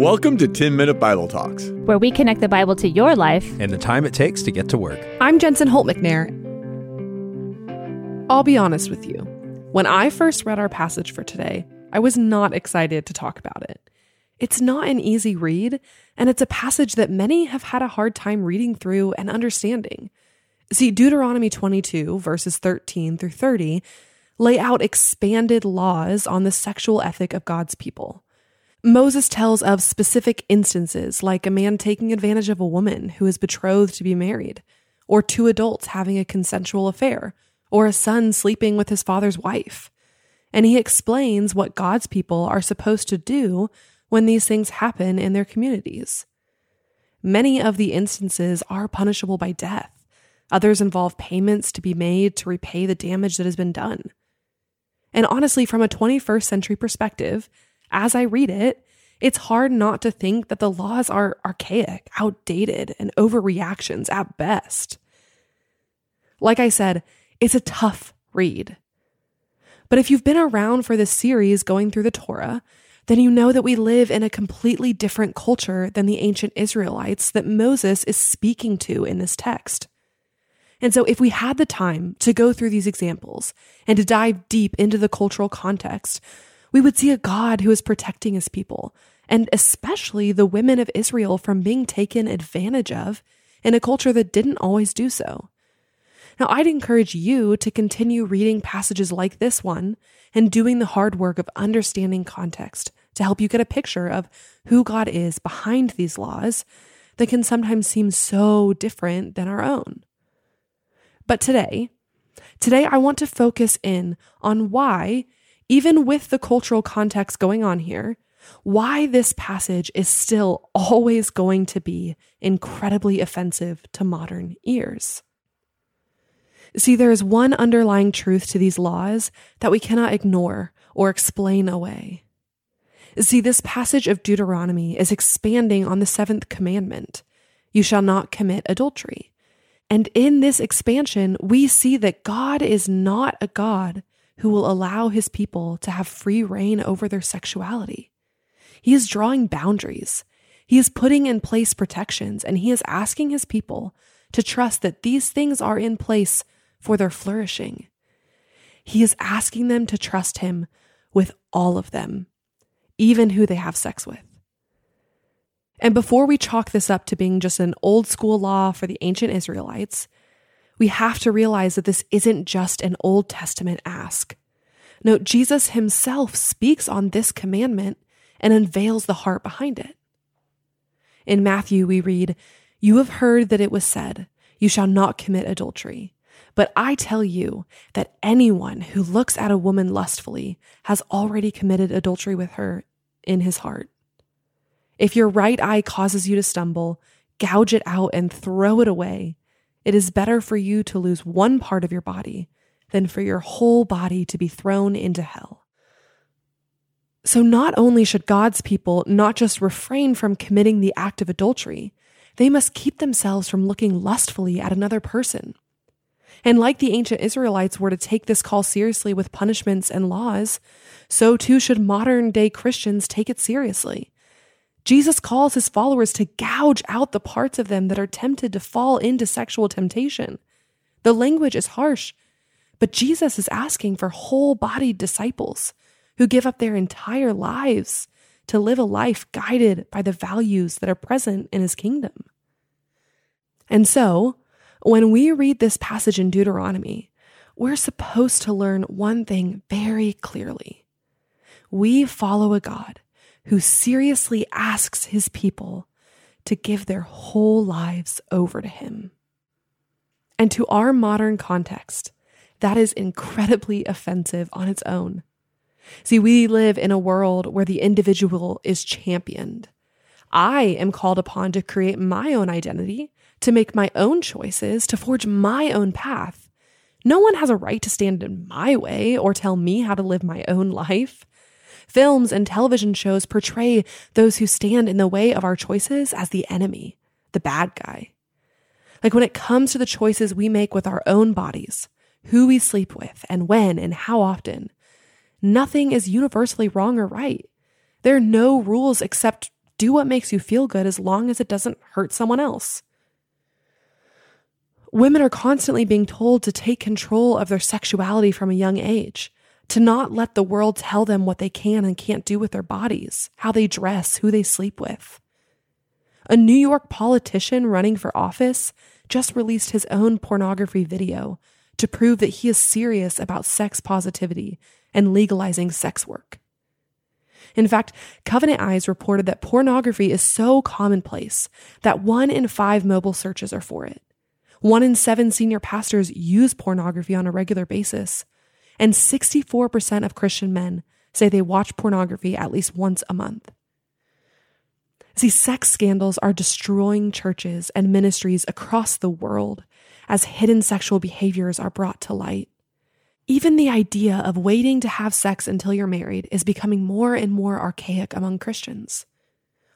Welcome to 10 Minute Bible Talks, where we connect the Bible to your life and the time it takes to get to work. I'm Jensen Holt McNair. I'll be honest with you. When I first read our passage for today, I was not excited to talk about it. It's not an easy read, and it's a passage that many have had a hard time reading through and understanding. See, Deuteronomy 22, verses 13 through 30, lay out expanded laws on the sexual ethic of God's people. Moses tells of specific instances, like a man taking advantage of a woman who is betrothed to be married, or two adults having a consensual affair, or a son sleeping with his father's wife. And he explains what God's people are supposed to do when these things happen in their communities. Many of the instances are punishable by death. Others involve payments to be made to repay the damage that has been done. And honestly, from a 21st century perspective, as I read it, it's hard not to think that the laws are archaic, outdated, and overreactions at best. Like I said, it's a tough read. But if you've been around for this series going through the Torah, then you know that we live in a completely different culture than the ancient Israelites that Moses is speaking to in this text. And so, if we had the time to go through these examples and to dive deep into the cultural context, we would see a God who is protecting his people, and especially the women of Israel from being taken advantage of in a culture that didn't always do so. Now, I'd encourage you to continue reading passages like this one and doing the hard work of understanding context to help you get a picture of who God is behind these laws that can sometimes seem so different than our own. But today, today I want to focus in on why even with the cultural context going on here, why this passage is still always going to be incredibly offensive to modern ears. See, there is one underlying truth to these laws that we cannot ignore or explain away. See, this passage of Deuteronomy is expanding on the seventh commandment you shall not commit adultery. And in this expansion, we see that God is not a God who will allow his people to have free reign over their sexuality. He is drawing boundaries. He is putting in place protections, and he is asking his people to trust that these things are in place for their flourishing. He is asking them to trust him with all of them, even who they have sex with. And before we chalk this up to being just an old school law for the ancient Israelites, we have to realize that this isn't just an Old Testament ask. No, Jesus himself speaks on this commandment and unveils the heart behind it. In Matthew, we read, You have heard that it was said, You shall not commit adultery. But I tell you that anyone who looks at a woman lustfully has already committed adultery with her in his heart. If your right eye causes you to stumble, gouge it out and throw it away. It is better for you to lose one part of your body than for your whole body to be thrown into hell. So, not only should God's people not just refrain from committing the act of adultery, they must keep themselves from looking lustfully at another person. And like the ancient Israelites were to take this call seriously with punishments and laws, so too should modern day Christians take it seriously. Jesus calls his followers to gouge out the parts of them that are tempted to fall into sexual temptation. The language is harsh, but Jesus is asking for whole bodied disciples who give up their entire lives to live a life guided by the values that are present in his kingdom. And so, when we read this passage in Deuteronomy, we're supposed to learn one thing very clearly. We follow a God who seriously asks his people to give their whole lives over to him. And to our modern context, that is incredibly offensive on its own. See, we live in a world where the individual is championed. I am called upon to create my own identity, to make my own choices, to forge my own path. No one has a right to stand in my way or tell me how to live my own life. Films and television shows portray those who stand in the way of our choices as the enemy, the bad guy. Like when it comes to the choices we make with our own bodies, who we sleep with, and when and how often, nothing is universally wrong or right. There are no rules except do what makes you feel good as long as it doesn't hurt someone else. Women are constantly being told to take control of their sexuality from a young age, to not let the world tell them what they can and can't do with their bodies, how they dress, who they sleep with. A New York politician running for office just released his own pornography video to prove that he is serious about sex positivity and legalizing sex work. In fact, Covenant Eyes reported that pornography is so commonplace that one in five mobile searches are for it. One in seven senior pastors use pornography on a regular basis. And 64% of Christian men say they watch pornography at least once a month. See, sex scandals are destroying churches and ministries across the world as hidden sexual behaviors are brought to light. Even the idea of waiting to have sex until you're married is becoming more and more archaic among Christians.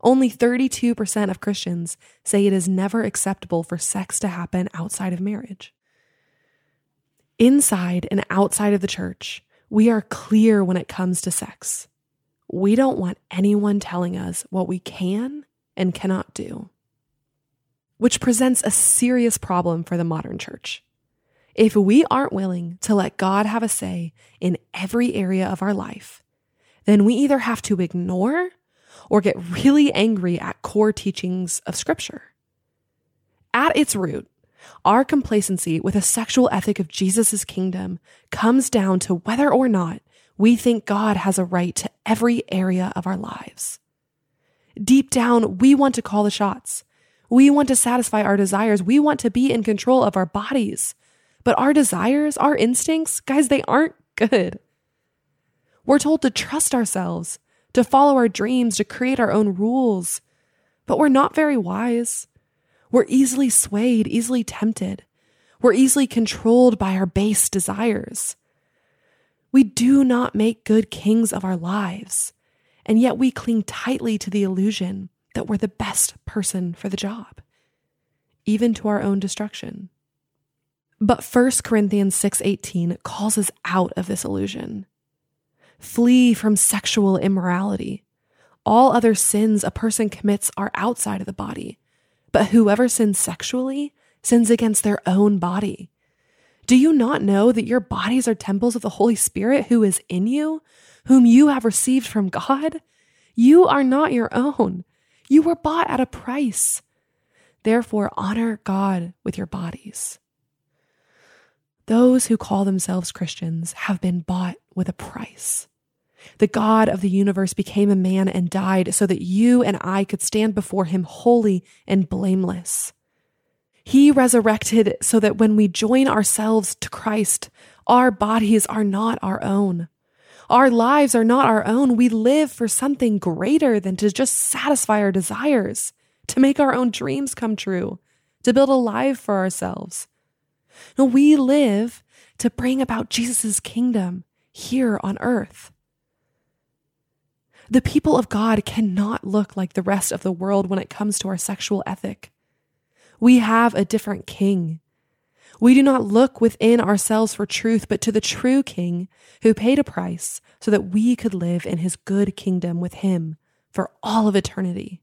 Only 32% of Christians say it is never acceptable for sex to happen outside of marriage. Inside and outside of the church, we are clear when it comes to sex. We don't want anyone telling us what we can and cannot do, which presents a serious problem for the modern church. If we aren't willing to let God have a say in every area of our life, then we either have to ignore or get really angry at core teachings of Scripture. At its root, our complacency with a sexual ethic of Jesus' kingdom comes down to whether or not we think God has a right to every area of our lives. Deep down, we want to call the shots. We want to satisfy our desires. We want to be in control of our bodies. But our desires, our instincts, guys, they aren't good. We're told to trust ourselves, to follow our dreams, to create our own rules. But we're not very wise. We're easily swayed, easily tempted. We're easily controlled by our base desires. We do not make good kings of our lives, and yet we cling tightly to the illusion that we're the best person for the job, even to our own destruction. But 1 Corinthians 6:18 calls us out of this illusion. Flee from sexual immorality. All other sins a person commits are outside of the body, but whoever sins sexually sins against their own body. Do you not know that your bodies are temples of the Holy Spirit who is in you, whom you have received from God? You are not your own. You were bought at a price. Therefore, honor God with your bodies. Those who call themselves Christians have been bought with a price. The God of the universe became a man and died so that you and I could stand before him holy and blameless. He resurrected so that when we join ourselves to Christ, our bodies are not our own. Our lives are not our own. We live for something greater than to just satisfy our desires, to make our own dreams come true, to build a life for ourselves. No, we live to bring about Jesus' kingdom here on earth. The people of God cannot look like the rest of the world when it comes to our sexual ethic. We have a different king. We do not look within ourselves for truth, but to the true king who paid a price so that we could live in his good kingdom with him for all of eternity.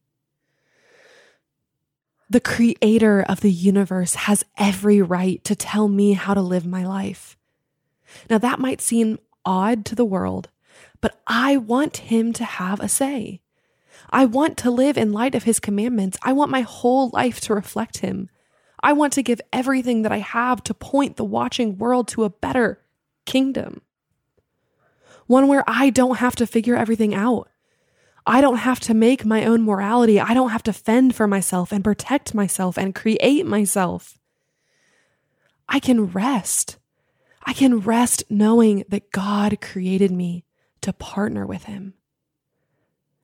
The creator of the universe has every right to tell me how to live my life. Now, that might seem odd to the world, but I want him to have a say. I want to live in light of his commandments. I want my whole life to reflect him. I want to give everything that I have to point the watching world to a better kingdom. One where I don't have to figure everything out. I don't have to make my own morality. I don't have to fend for myself and protect myself and create myself. I can rest. I can rest knowing that God created me to partner with Him.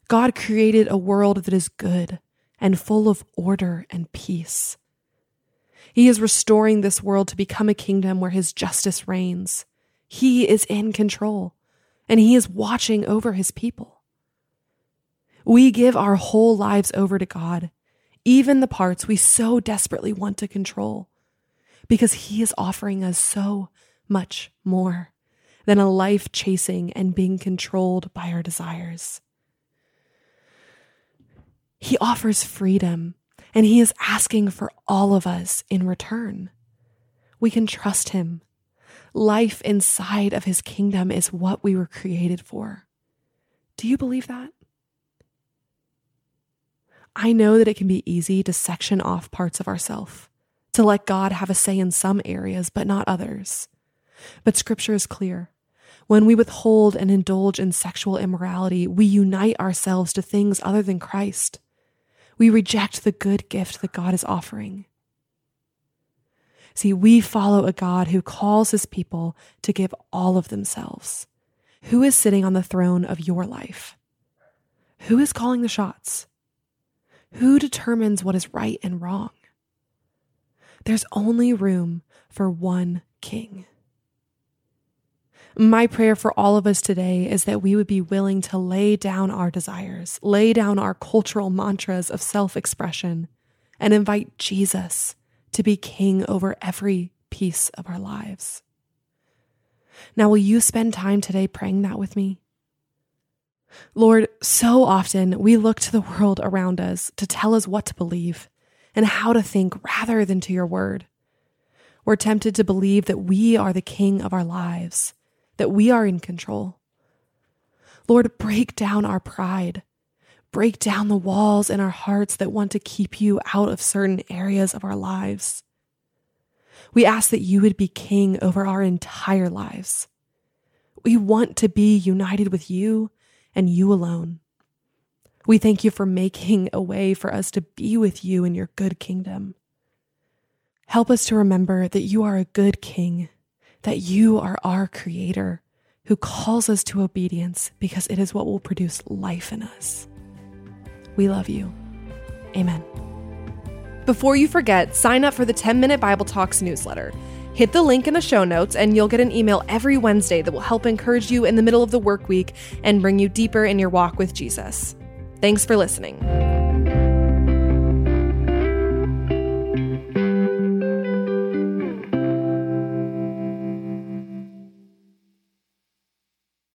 God created a world that is good and full of order and peace. He is restoring this world to become a kingdom where His justice reigns. He is in control and He is watching over His people. We give our whole lives over to God, even the parts we so desperately want to control, because He is offering us so much more than a life chasing and being controlled by our desires. He offers freedom, and He is asking for all of us in return. We can trust Him. Life inside of His kingdom is what we were created for. Do you believe that? I know that it can be easy to section off parts of ourself, to let God have a say in some areas, but not others. But scripture is clear. When we withhold and indulge in sexual immorality, we unite ourselves to things other than Christ. We reject the good gift that God is offering. See, we follow a God who calls his people to give all of themselves. Who is sitting on the throne of your life? Who is calling the shots? Who determines what is right and wrong? There's only room for one king. My prayer for all of us today is that we would be willing to lay down our desires, lay down our cultural mantras of self expression, and invite Jesus to be king over every piece of our lives. Now, will you spend time today praying that with me? Lord, so often we look to the world around us to tell us what to believe and how to think rather than to your word. We're tempted to believe that we are the king of our lives, that we are in control. Lord, break down our pride. Break down the walls in our hearts that want to keep you out of certain areas of our lives. We ask that you would be king over our entire lives. We want to be united with you and you alone. We thank you for making a way for us to be with you in your good kingdom. Help us to remember that you are a good king, that you are our creator who calls us to obedience because it is what will produce life in us. We love you. Amen. Before you forget, sign up for the 10 Minute Bible Talks newsletter. Hit the link in the show notes, and you'll get an email every Wednesday that will help encourage you in the middle of the work week and bring you deeper in your walk with Jesus. Thanks for listening.